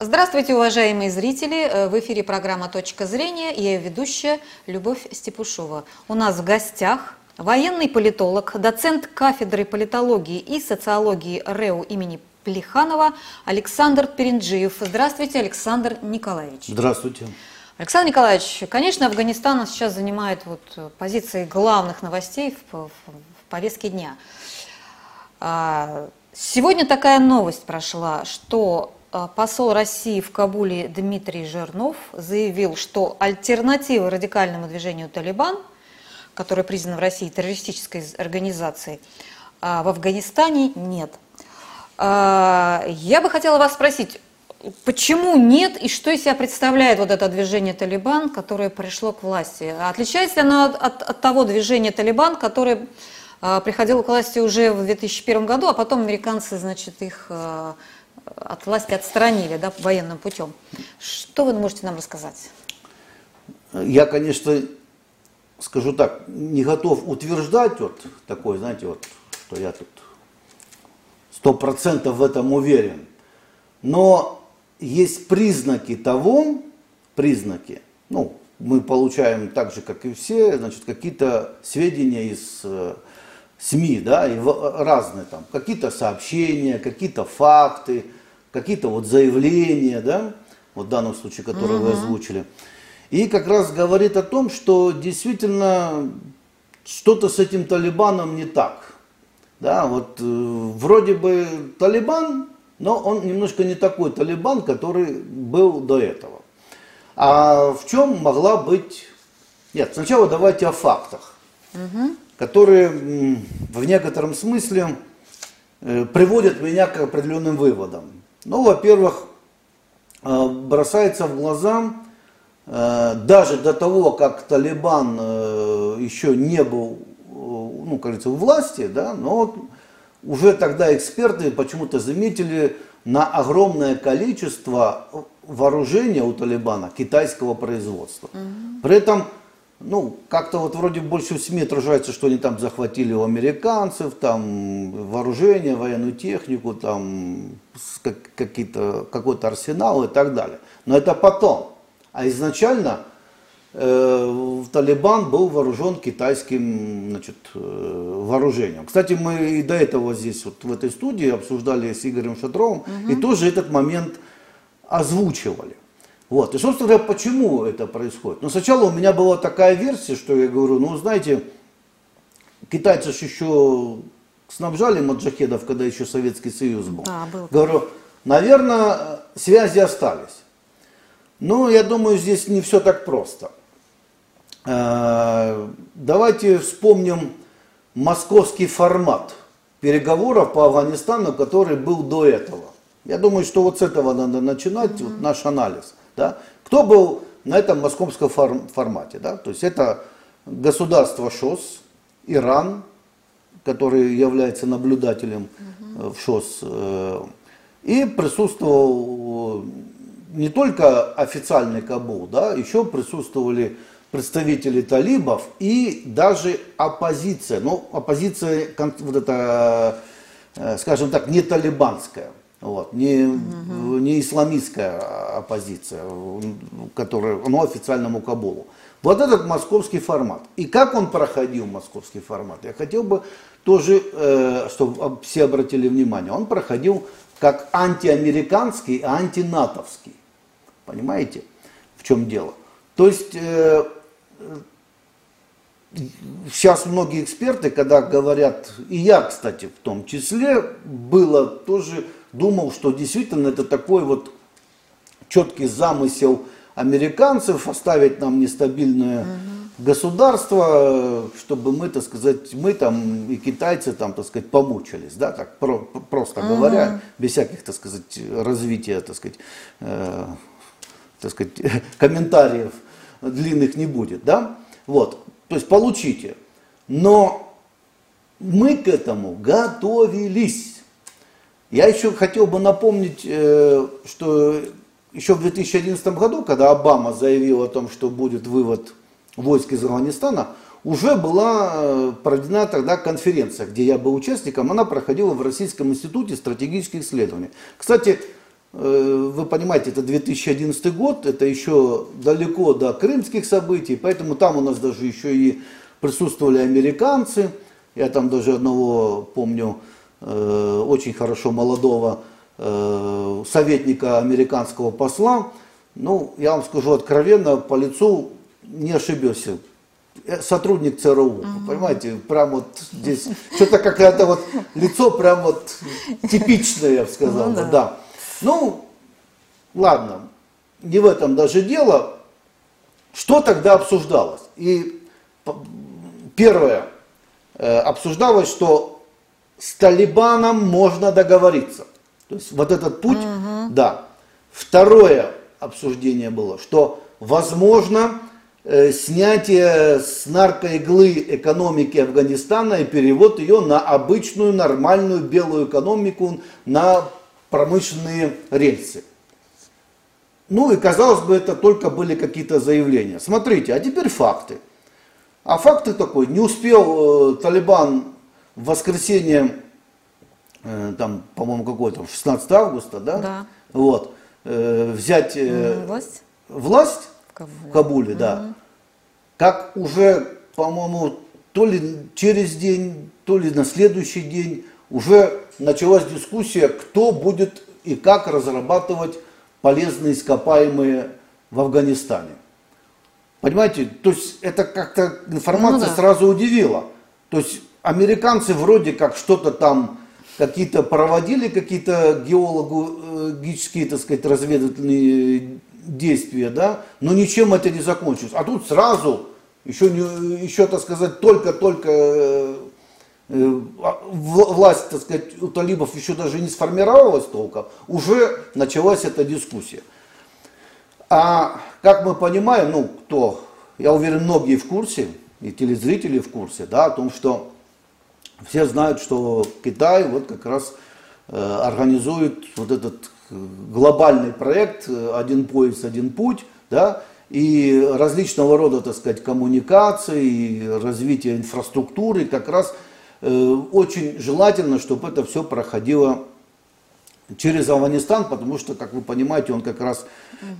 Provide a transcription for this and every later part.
Здравствуйте, уважаемые зрители! Э, в эфире программа «Точка зрения» и я ведущая Любовь Степушова. У нас в гостях военный политолог, доцент кафедры политологии и социологии РЭУ имени Плеханова Александр Перенджиев. Здравствуйте, Александр Николаевич. Здравствуйте. Александр Николаевич, конечно, Афганистан сейчас занимает вот позиции главных новостей в, в, в повестке дня. А, сегодня такая новость прошла, что посол России в Кабуле Дмитрий Жирнов заявил, что альтернативы радикальному движению «Талибан», которое признано в России террористической организацией, а, в Афганистане нет. А, я бы хотела вас спросить, почему нет и что из себя представляет вот это движение «Талибан», которое пришло к власти? Отличается ли оно от, от, от того движения «Талибан», которое приходило к власти уже в 2001 году, а потом американцы, значит, их от власти отстранили да, военным путем. Что вы можете нам рассказать? Я, конечно, скажу так, не готов утверждать вот такой, знаете, вот, что я тут сто процентов в этом уверен. Но есть признаки того, признаки, ну, мы получаем так же, как и все, значит, какие-то сведения из э, СМИ, да, и разные там, какие-то сообщения, какие-то факты, какие-то вот заявления, да, вот в данном случае, которые угу. вы озвучили. И как раз говорит о том, что действительно что-то с этим Талибаном не так. Да, вот э, вроде бы Талибан, но он немножко не такой Талибан, который был до этого. А в чем могла быть... Нет, сначала давайте о фактах, угу. которые в некотором смысле э, приводят меня к определенным выводам. Ну, во-первых, э, бросается в глаза, э, даже до того, как Талибан э, еще не был, ну, кажется, в власти, да, но уже тогда эксперты почему-то заметили на огромное количество вооружения у Талибана китайского производства. Угу. При этом ну, как-то вот вроде больше в СМИ отражается, что они там захватили у американцев, там вооружение, военную технику, там какие-то, какой-то арсенал и так далее. Но это потом. А изначально э, Талибан был вооружен китайским значит, э, вооружением. Кстати, мы и до этого здесь, вот в этой студии, обсуждали с Игорем Шатровым, угу. и тоже этот момент озвучивали. Вот. И, собственно говоря, почему это происходит? Ну, сначала у меня была такая версия, что я говорю, ну, знаете, китайцы же еще снабжали маджахедов, когда еще Советский Союз был. Да, был. Говорю, наверное, связи остались. Но я думаю, здесь не все так просто. Э, давайте вспомним московский формат переговоров по Афганистану, который был до этого. Я думаю, что вот с этого надо начинать, mm-hmm. вот наш анализ. Да? Кто был на этом московском формате? Да? То есть это государство ШОС, Иран, который является наблюдателем угу. в ШОС, э, и присутствовал не только официальный Кабул, да, еще присутствовали представители талибов и даже оппозиция. Ну, оппозиция, вот это, скажем так, не талибанская. Вот. Не, угу. не исламистская оппозиция, которая, ну, официальному Кабулу. Вот этот московский формат. И как он проходил, московский формат, я хотел бы тоже, э, чтобы все обратили внимание, он проходил как антиамериканский, антинатовский. Понимаете, в чем дело? То есть, э, сейчас многие эксперты, когда говорят, и я, кстати, в том числе, было тоже думал, что действительно это такой вот четкий замысел американцев оставить нам нестабильное угу. государство, чтобы мы, так сказать, мы там и китайцы там, так сказать, помучились, да, так про, просто угу. говоря, без всяких, так сказать, развития, так сказать, э, так сказать, комментариев длинных не будет, да, вот, то есть получите, но мы к этому готовились. Я еще хотел бы напомнить, э, что еще в 2011 году, когда Обама заявил о том, что будет вывод войск из Афганистана, уже была э, проведена тогда конференция, где я был участником, она проходила в Российском институте стратегических исследований. Кстати, э, вы понимаете, это 2011 год, это еще далеко до крымских событий, поэтому там у нас даже еще и присутствовали американцы. Я там даже одного помню, очень хорошо молодого э, советника американского посла. Ну, я вам скажу откровенно, по лицу не ошибешься. Э, сотрудник ЦРУ, угу. понимаете, прям вот здесь что-то какое-то вот лицо прям вот типичное, я бы сказал, ну, да. да. Ну, ладно, не в этом даже дело. Что тогда обсуждалось? И первое, э, обсуждалось, что с Талибаном можно договориться. То есть вот этот путь, угу. да. Второе обсуждение было, что возможно Э, снятие с наркоиглы экономики Афганистана и перевод ее на обычную нормальную белую экономику, на промышленные рельсы. Ну и казалось бы, это только были какие-то заявления. Смотрите, а теперь факты. А факты такой, не успел э, Талибан в воскресенье, э, там, по-моему, какой то 16 августа, да? Да. Вот, э, взять э, власть. власть Кабуле. В Кабуле, да. Угу. Как уже, по-моему, то ли через день, то ли на следующий день уже началась дискуссия, кто будет и как разрабатывать полезные ископаемые в Афганистане. Понимаете, то есть это как-то информация ну, да. сразу удивила. То есть американцы вроде как что-то там какие-то проводили, какие-то геологические, так сказать, разведывательные действия, да, но ничем это не закончилось. А тут сразу, еще, не, еще так сказать, только-только э, э, власть, так сказать, у талибов еще даже не сформировалась толком, уже началась эта дискуссия. А как мы понимаем, ну, кто, я уверен, многие в курсе, и телезрители в курсе, да, о том, что все знают, что Китай вот как раз э, организует вот этот глобальный проект «Один пояс, один путь», да, и различного рода, так сказать, коммуникации, развитие инфраструктуры, как раз э, очень желательно, чтобы это все проходило через Афганистан, потому что, как вы понимаете, он как раз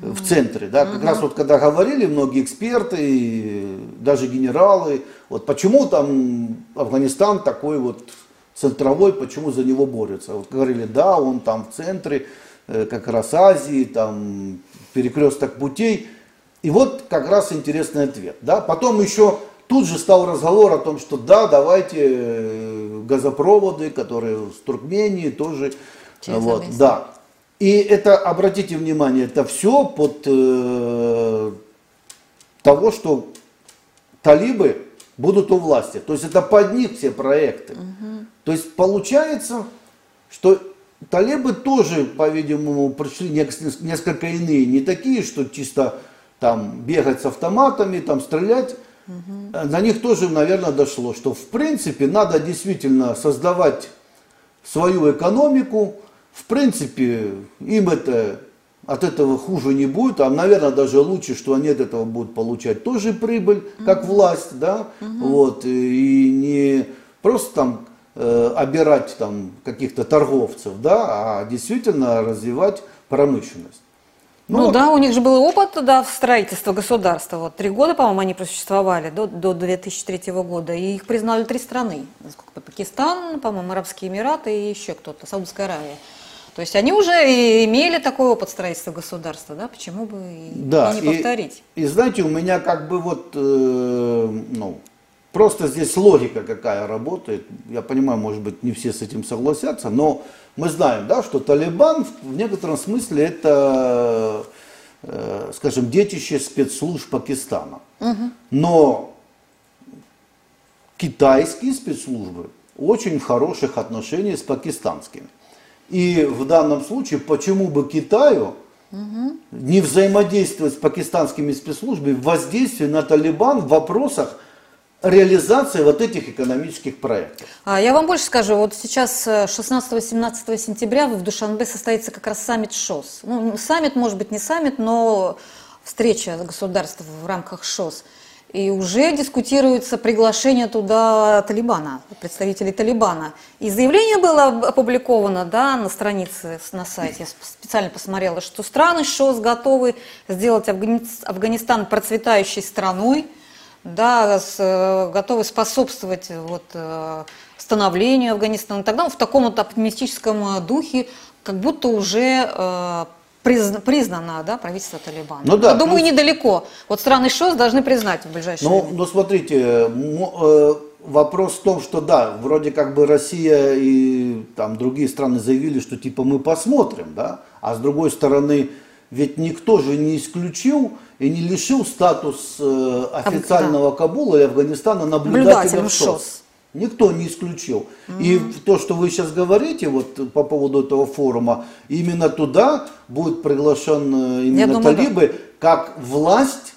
угу. в центре. Да? Как угу. раз вот когда говорили многие эксперты, даже генералы, вот почему там Афганистан такой вот центровой, почему за него борются. Вот говорили, да, он там в центре, Э, как раз Азии, там перекресток путей. И вот как раз интересный ответ. Да? Потом еще тут же стал разговор о том, что да, давайте э, газопроводы, которые с Туркмении тоже. Через вот, да. И это, обратите внимание, это все под э, того, что талибы будут у власти. То есть это под них все проекты. Угу. То есть получается, что Талибы тоже, по-видимому, пришли несколько иные, не такие, что чисто там бегать с автоматами, там стрелять. Угу. На них тоже, наверное, дошло, что в принципе надо действительно создавать свою экономику. В принципе, им это от этого хуже не будет, а, наверное, даже лучше, что они от этого будут получать тоже прибыль, как угу. власть, да, угу. вот, и не просто там э, обирать там каких-то торговцев, да, а действительно развивать промышленность. Ну, ну вот. да, у них же был опыт да, в строительстве государства. Вот три года, по-моему, они просуществовали до, до 2003 года, и их признали три страны. Пакистан, по-моему, Арабские Эмираты и еще кто-то, Саудовская Аравия. То есть они уже имели такой опыт строительства государства, да, почему бы и, да, и не повторить? И, и знаете, у меня как бы вот, э, ну, Просто здесь логика какая работает. Я понимаю, может быть, не все с этим согласятся, но мы знаем, да, что Талибан в некотором смысле это, э, скажем, детище спецслужб Пакистана. Угу. Но китайские спецслужбы очень в хороших отношениях с пакистанскими. И в данном случае, почему бы Китаю угу. не взаимодействовать с пакистанскими спецслужбами в воздействии на Талибан в вопросах реализации вот этих экономических проектов. А я вам больше скажу, вот сейчас 16-17 э, сентября в Душанбе состоится как раз саммит ШОС. Ну, саммит, может быть, не саммит, но встреча государств в рамках ШОС. И уже дискутируется приглашение туда Талибана, представителей Талибана. И заявление было опубликовано да, на странице, на сайте, я специально посмотрела, что страны ШОС готовы сделать Афганистан процветающей страной, да, с, э, готовы способствовать вот, э, становлению Афганистана далее, в таком вот оптимистическом э, духе, как будто уже призна, признано да, правительство Талибана. Ну, да, думаю, плюс... недалеко. Вот страны ШОС должны признать в ближайшее ну, время. Ну, смотрите, вопрос в том, что да, вроде как бы Россия и там другие страны заявили, что типа мы посмотрим, да, а с другой стороны, ведь никто же не исключил и не лишил статус э, официального Кабула и Афганистана наблюдателя в ШОС. Никто не исключил. Mm-hmm. И то, что вы сейчас говорите вот по поводу этого форума, именно туда будет приглашен э, именно думаю, талибы да. как власть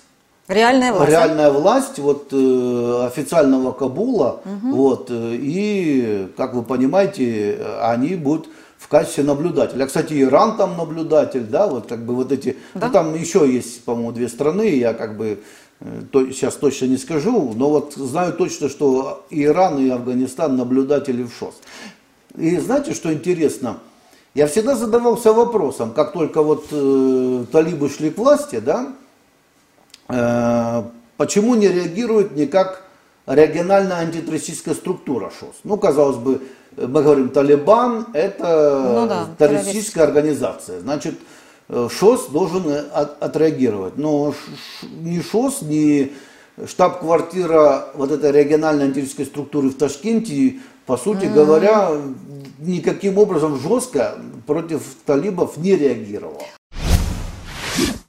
Реальная власть. Реальная власть вот, э, официального Кабула. Угу. Вот, э, и, как вы понимаете, они будут в качестве наблюдателя. А, кстати, Иран там наблюдатель, да, вот как бы вот эти, да? ну там еще есть, по-моему, две страны, я как бы то, сейчас точно не скажу, но вот знаю точно, что Иран, и Афганистан наблюдатели в ШОС. И знаете, что интересно? Я всегда задавался вопросом, как только вот э, талибы шли к власти, да, э, почему не реагирует никак региональная антитеррористическая структура ШОС? Ну, казалось бы, мы говорим Талибан, это ну, да, террористическая организация. Значит, э, ШОС должен от, отреагировать. Но ни ШОС, ни штаб-квартира вот этой региональной антитеррористической структуры в Ташкенте, по сути mm-hmm. говоря, никаким образом жестко против талибов не реагировала.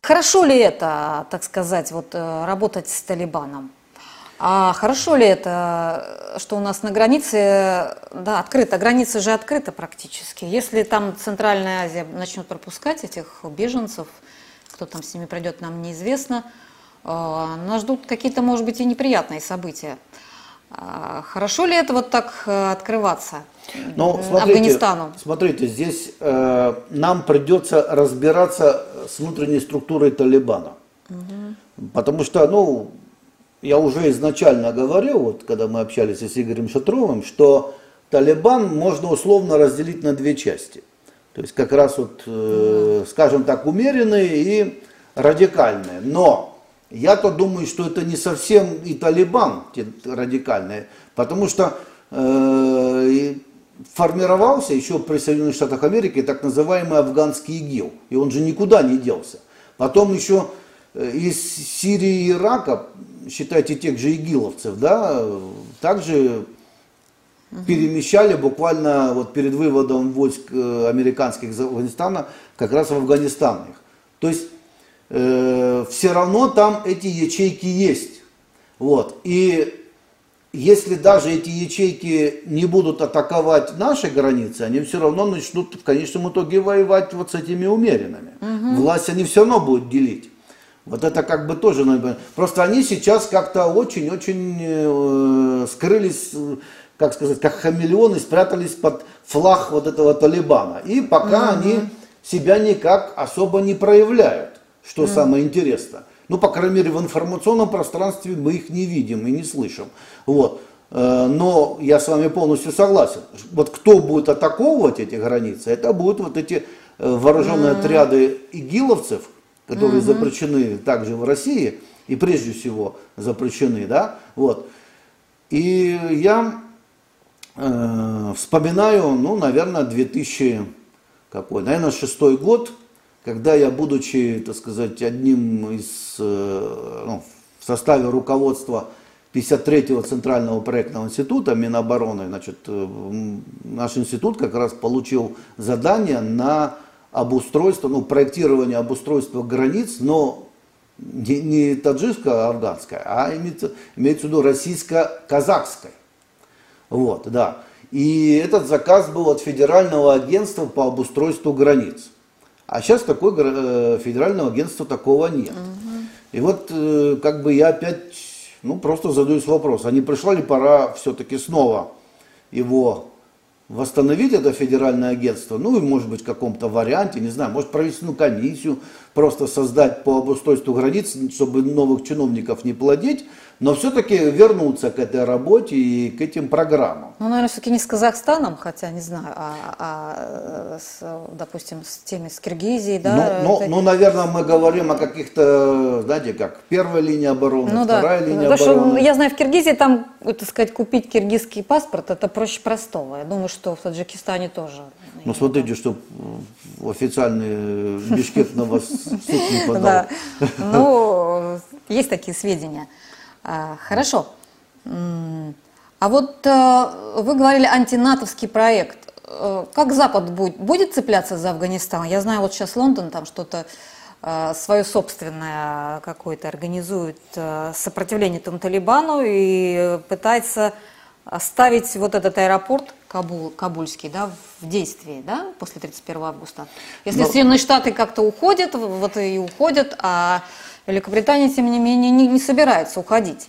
Хорошо ли это, так сказать, вот, э, работать с Талибаном? А хорошо ли это, что у нас на границе, да, открыто, граница же открыта практически. Если там Центральная Азия начнет пропускать этих беженцев, кто там с ними пройдет, нам неизвестно, а, нас ждут какие-то, может быть, и неприятные события. А, хорошо ли это вот так э, открываться ну, смотрите, Афганистану? Смотрите, здесь э, нам придется разбираться с внутренней структурой Талибана. Угу. Потому что, ну, я уже изначально говорил, вот когда мы общались с Игорем Шатровым, что Талибан можно условно разделить на две части. То есть как раз вот, э, скажем так, умеренные и радикальные. Но я-то думаю, что это не совсем и Талибан, те радикальные, потому что э, формировался еще при Соединенных Штатах Америки так называемый афганский ИГИЛ, и он же никуда не делся. Потом еще из Сирии и Ирака, считайте тех же игиловцев, да, также угу. перемещали буквально вот перед выводом войск э, американских из Афганистана как раз в Афганистан их. То есть э, все равно там эти ячейки есть. Вот. И если даже эти ячейки не будут атаковать наши границы, они все равно начнут в конечном итоге воевать вот с этими умеренными. Угу. Власть они все равно будут делить. Вот это как бы тоже надо. Просто они сейчас как-то очень-очень э, скрылись, как сказать, как хамелеоны, спрятались под флаг вот этого Талибана. И пока угу. они себя никак особо не проявляют, что угу. самое интересное. Ну, по крайней мере, в информационном пространстве мы их не видим и не слышим. Вот. Э, но я с вами полностью согласен. Вот кто будет атаковывать эти границы, это будут вот эти э, вооруженные mm отряды игиловцев, которые угу. запрещены также в России, и прежде всего запрещены, да, вот. И я э, вспоминаю, ну, наверное, 2000, какой, наверное, шестой год, когда я, будучи, так сказать, одним из, э, ну, в составе руководства 53-го Центрального проектного института Минобороны, значит, э, наш институт как раз получил задание на обустройство, ну, проектирование обустройства границ, но не, не таджикско-афганское, а имеется, имеется в виду российско-казахское. Вот, да. И этот заказ был от Федерального агентства по обустройству границ. А сейчас такой э, федерального агентства такого нет. Угу. И вот э, как бы я опять, ну просто задаюсь вопрос, а не пришла ли пора все-таки снова его восстановить это федеральное агентство, ну и может быть в каком-то варианте, не знаю, может ну, комиссию просто создать по обустройству границ, чтобы новых чиновников не плодить, но все-таки вернуться к этой работе и к этим программам. Ну, наверное, все-таки не с Казахстаном, хотя не знаю, а, а с, допустим, с теми, с Киргизией, да? Ну, ну, ну, наверное, мы говорим о каких-то, знаете, как первая линия обороны, ну, вторая да. линия Потому обороны. Что, я знаю, в Киргизии там, так сказать, купить киргизский паспорт, это проще простого. Я думаю, что в Таджикистане тоже. Ну, смотрите, что официальный Бишкек на вас суд не подал. Да, ну, есть такие сведения. А, хорошо. А вот э, вы говорили антинатовский проект. Э, как Запад будет, будет цепляться за Афганистан? Я знаю, вот сейчас Лондон там что-то э, свое собственное какое-то организует сопротивление этому Талибану и пытается оставить вот этот аэропорт Кабул, Кабульский да, в действии да, после 31 августа. Если Но... Соединенные Штаты как-то уходят, вот и уходят, а Великобритания, тем не менее, не, не собирается уходить.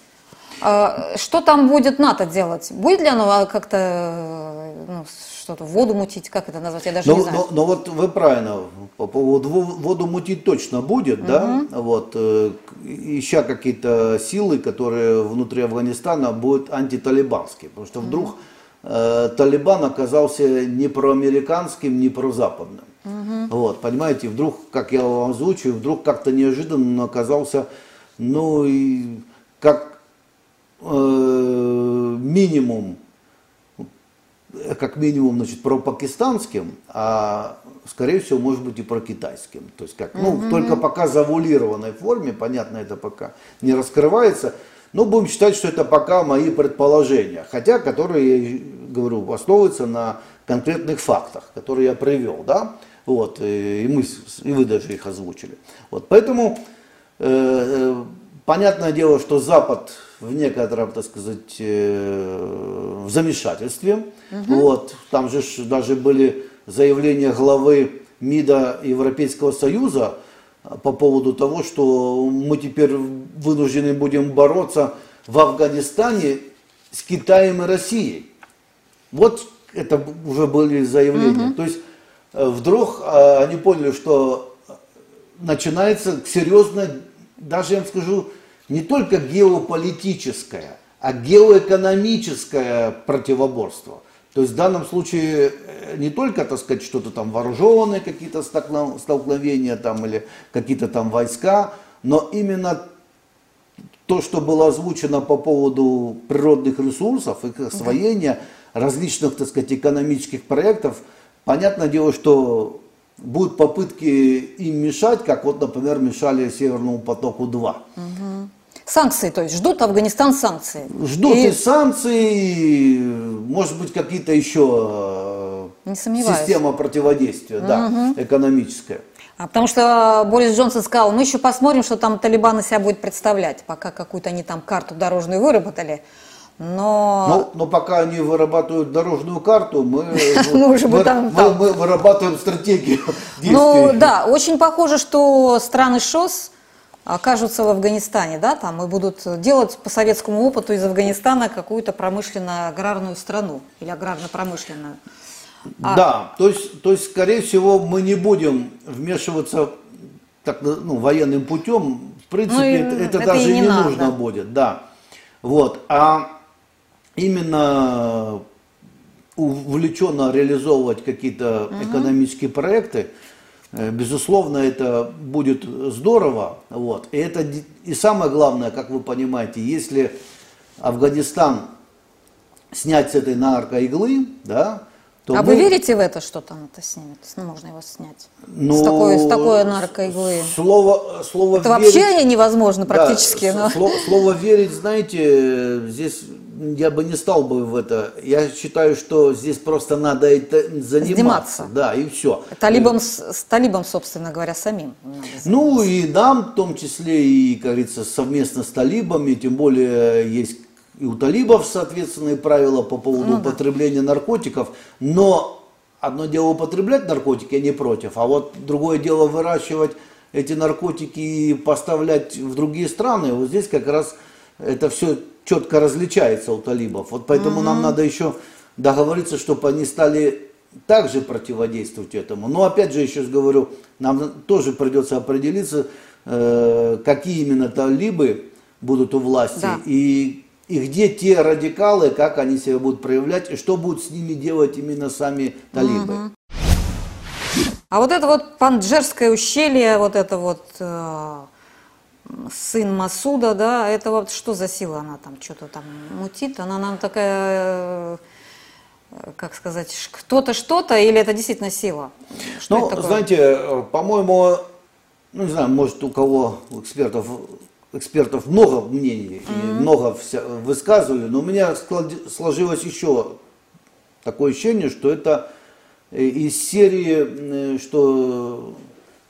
А, что там будет НАТО делать? Будет ли оно как-то ну, что-то, воду мутить, как это назвать, я даже но, не знаю. Но, но вот вы правильно, по поводу воду мутить точно будет, угу. да, вот, э, ища какие-то силы, которые внутри Афганистана будут антиталибанские, потому что вдруг угу. э, Талибан оказался не проамериканским, не прозападным. Угу. Вот, понимаете, вдруг, как я вам озвучиваю, вдруг как-то неожиданно оказался, ну, и как э, минимум, как минимум, значит, про-пакистанским, а скорее всего, может быть и про-китайским. То есть, как, ну, угу. только пока завуалированной форме, понятно, это пока не раскрывается, но будем считать, что это пока мои предположения, хотя, которые, я говорю, основываются на конкретных фактах, которые я привел, да. Вот, и, мы, и вы даже их озвучили. Вот, поэтому э, э, понятное дело, что Запад в некотором, так сказать, э, в замешательстве. Угу. Вот, там же даже были заявления главы МИДа Европейского Союза по поводу того, что мы теперь вынуждены будем бороться в Афганистане с Китаем и Россией. Вот это уже были заявления. Угу. То есть вдруг э, они поняли, что начинается серьезно, даже я вам скажу, не только геополитическое, а геоэкономическое противоборство. То есть в данном случае э, не только, так сказать, что-то там вооруженные какие-то столкновения там или какие-то там войска, но именно то, что было озвучено по поводу природных ресурсов, их освоения, различных, так сказать, экономических проектов – Понятное дело, что будут попытки им мешать, как вот, например, мешали Северному потоку-2. Угу. Санкции, то есть ждут Афганистан санкции. Ждут и, и санкции, может быть, какие-то еще э, Не система противодействия, угу. да, экономическая. А потому что Борис Джонсон сказал, мы еще посмотрим, что там Талибан из себя будет представлять, пока какую-то они там карту дорожную выработали. Но... Но, но пока они вырабатывают дорожную карту, мы, мы, уже мы, там, мы, мы вырабатываем стратегию действий. Ну да, очень похоже, что страны ШОС окажутся в Афганистане, да, там и будут делать по советскому опыту из Афганистана какую-то промышленно-аграрную страну или аграрно-промышленную. А... Да, то есть, то есть, скорее всего, мы не будем вмешиваться так, ну, военным путем. В принципе, ну, это, это, это даже не, не надо. нужно будет, да. Вот. А именно увлеченно реализовывать какие-то угу. экономические проекты, э, безусловно, это будет здорово. Вот. И, это, и самое главное, как вы понимаете, если Афганистан снять с этой наркоиглы, да, то а мы... вы верите в это, что там это снимет? Ну, можно его снять. Ну, с, такой, с такой наркоиглы. Слово, слово это верить... вообще невозможно практически. Да, но... слово, слово верить, знаете, здесь я бы не стал бы в это. Я считаю, что здесь просто надо это заниматься. Заниматься. Да, и все. Талибом, с талибом, собственно говоря, самим. Ну и нам, в том числе, и, как говорится, совместно с талибами, тем более есть и у талибов соответственные правила по поводу ну, употребления да. наркотиков, но одно дело употреблять наркотики, я не против, а вот другое дело выращивать эти наркотики и поставлять в другие страны, вот здесь как раз это все четко различается у талибов. Вот поэтому угу. нам надо еще договориться, чтобы они стали также противодействовать этому. Но опять же, еще раз говорю, нам тоже придется определиться, э, какие именно талибы будут у власти Да. и, и где те радикалы, как они себя будут проявлять, и что будут с ними делать именно сами талибы. А вот это вот Панджерское ущелье, вот это вот э, сын Масуда, да, это вот что за сила она там что-то там мутит? Она нам такая, э, как сказать, кто-то что-то или это действительно сила? Что Ну, знаете, э, по-моему, ну не знаю, может у кого у экспертов экспертов много мнений, и много вся- высказывали, но у меня сложилось еще такое ощущение, что это э, из серии, что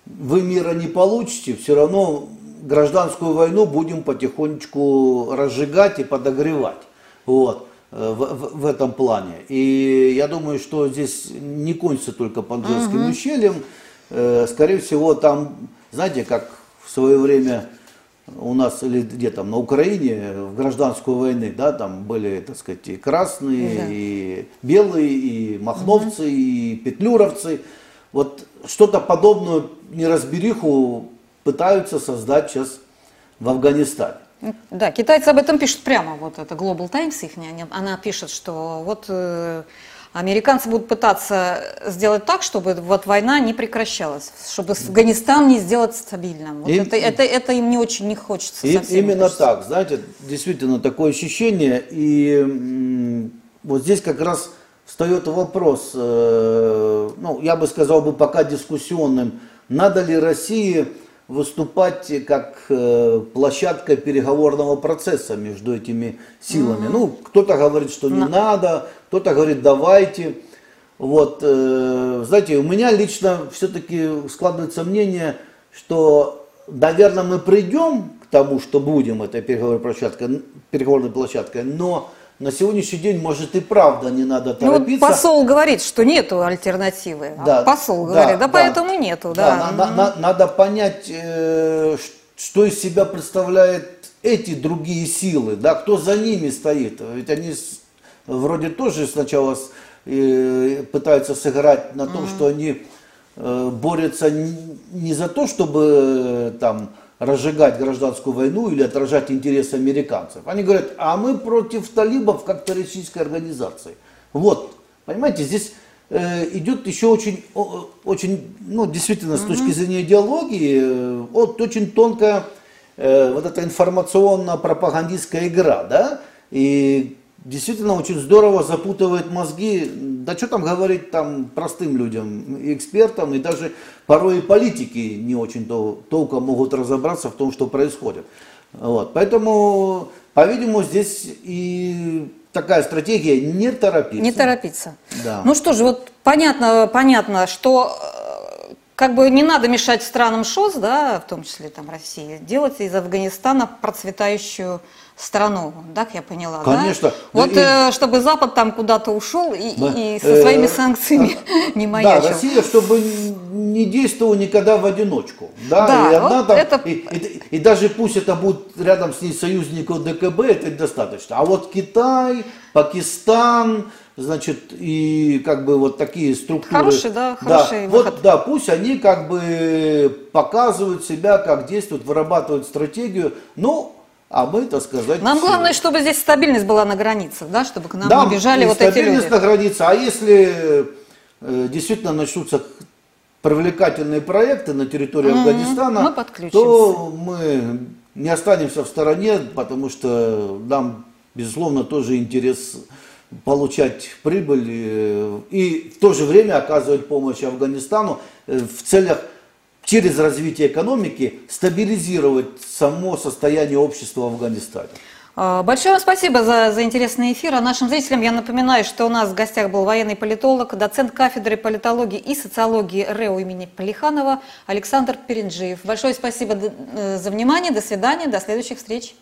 вы мира не получите, все равно гражданскую войну будем потихонечку разжигать и подогревать. Вот э, в, в- этом плане. И я думаю, что здесь не кончится только Панджерским ущельем. Э, Скорее всего, там, знаете, как в свое время у нас или где там на Украине в гражданскую войны, да, там были, так сказать, и красные, Да. и белые, и махновцы, и петлюровцы. Вот что-то подобную неразбериху пытаются создать сейчас в Афганистане. Да, китайцы об этом пишут прямо, вот это Global Times их, она пишет, что вот э, американцы будут пытаться сделать так, чтобы вот война не прекращалась, чтобы Афганистан не сделать стабильным. Вот Им- это, это, это им не очень не хочется. И- совсем именно так, знаете, действительно такое ощущение. И м, вот здесь как раз встает вопрос, э, ну, я бы сказал бы пока дискуссионным, надо ли России выступать как э, площадка переговорного процесса между этими силами. Ну, кто-то говорит, что не надо, кто-то говорит, давайте. Вот, э, знаете, у меня лично все-таки складывается мнение, что, наверное, мы придем к тому, что будем этой переговорной площадкой, переговорной площадкой, но на сегодняшний день, может, и правда не надо Ну вот торопиться. посол говорит, что нету альтернативы. а Да, посол да, говорит, да, да. поэтому нету, да. на- на- на- надо понять, э, что из себя представляют эти другие силы, да, кто за ними стоит. Ведь они вроде тоже сначала э, пытаются сыграть на том, что они э, борются не за то, чтобы э, там разжигать гражданскую войну или отражать интересы американцев. Они говорят, а мы против талибов как террористической организации. Вот, понимаете, здесь э, идет еще очень, очень, ну, действительно, с точки зрения идеологии, э, вот очень тонкая э, вот эта информационно-пропагандистская игра, да, и действительно очень здорово запутывает мозги, да что там говорить там простым людям, и экспертам, и даже порой и политики не очень -то, толком могут разобраться в том, что происходит. Вот. Поэтому, по-видимому, здесь и такая стратегия не торопиться. Не торопиться. Да. Ну что же, вот понятно, понятно, что э, как бы не надо мешать странам ШОС, да, в том числе там России, делать из Афганистана процветающую страну, так я поняла, да? Конечно. Вот Да и- э, чтобы Запад там куда-то ушел и, Да. и со Э, своими санкциями не Да, маячил. Россия, чтобы не действовала никогда в одиночку. Да, Да, и, одна вот там, это- и, и- и даже пусть это будет рядом с ней союзников ДКБ, это достаточно. А вот Китай, Пакистан, значит, и как бы вот такие структуры. Хороший, да, хороший вот, выход. да, пусть они как бы показывают себя, как действуют, вырабатывают стратегию. Ну, а мы, так сказать... Нам главное, чтобы здесь стабильность была на границах, да, чтобы к нам да, не бежали вот эти стабильность люди. на границе. А если э, действительно начнутся привлекательные проекты на территории Мгм, Афганистана, мы то мы не останемся в стороне, потому что нам, безусловно, тоже интерес получать прибыль э, и в то же время оказывать помощь Афганистану э, в целях через развитие экономики стабилизировать само состояние общества в Афганистане. А, Большое вам спасибо за, за интересный эфир. А нашим зрителям я напоминаю, что у нас в гостях был военный политолог, доцент кафедры политологии и социологии РЭО имени Полиханова Александр Перенджиев. Большое спасибо э, за внимание. До свидания. До следующих встреч.